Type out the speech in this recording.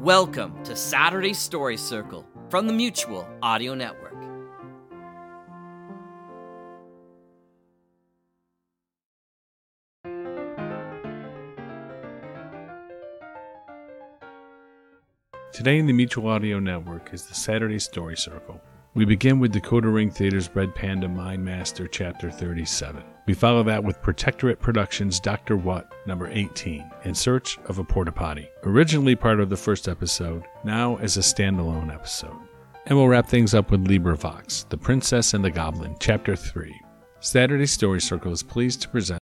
Welcome to Saturday Story Circle from the Mutual Audio Network. Today in the Mutual Audio Network is the Saturday Story Circle. We begin with Decoder Ring Theater's Red Panda Mind Master, Chapter 37. We follow that with Protectorate Productions' Dr. What, number 18, In Search of a Porta Potty. Originally part of the first episode, now as a standalone episode. And we'll wrap things up with LibriVox, The Princess and the Goblin, Chapter 3. Saturday Story Circle is pleased to present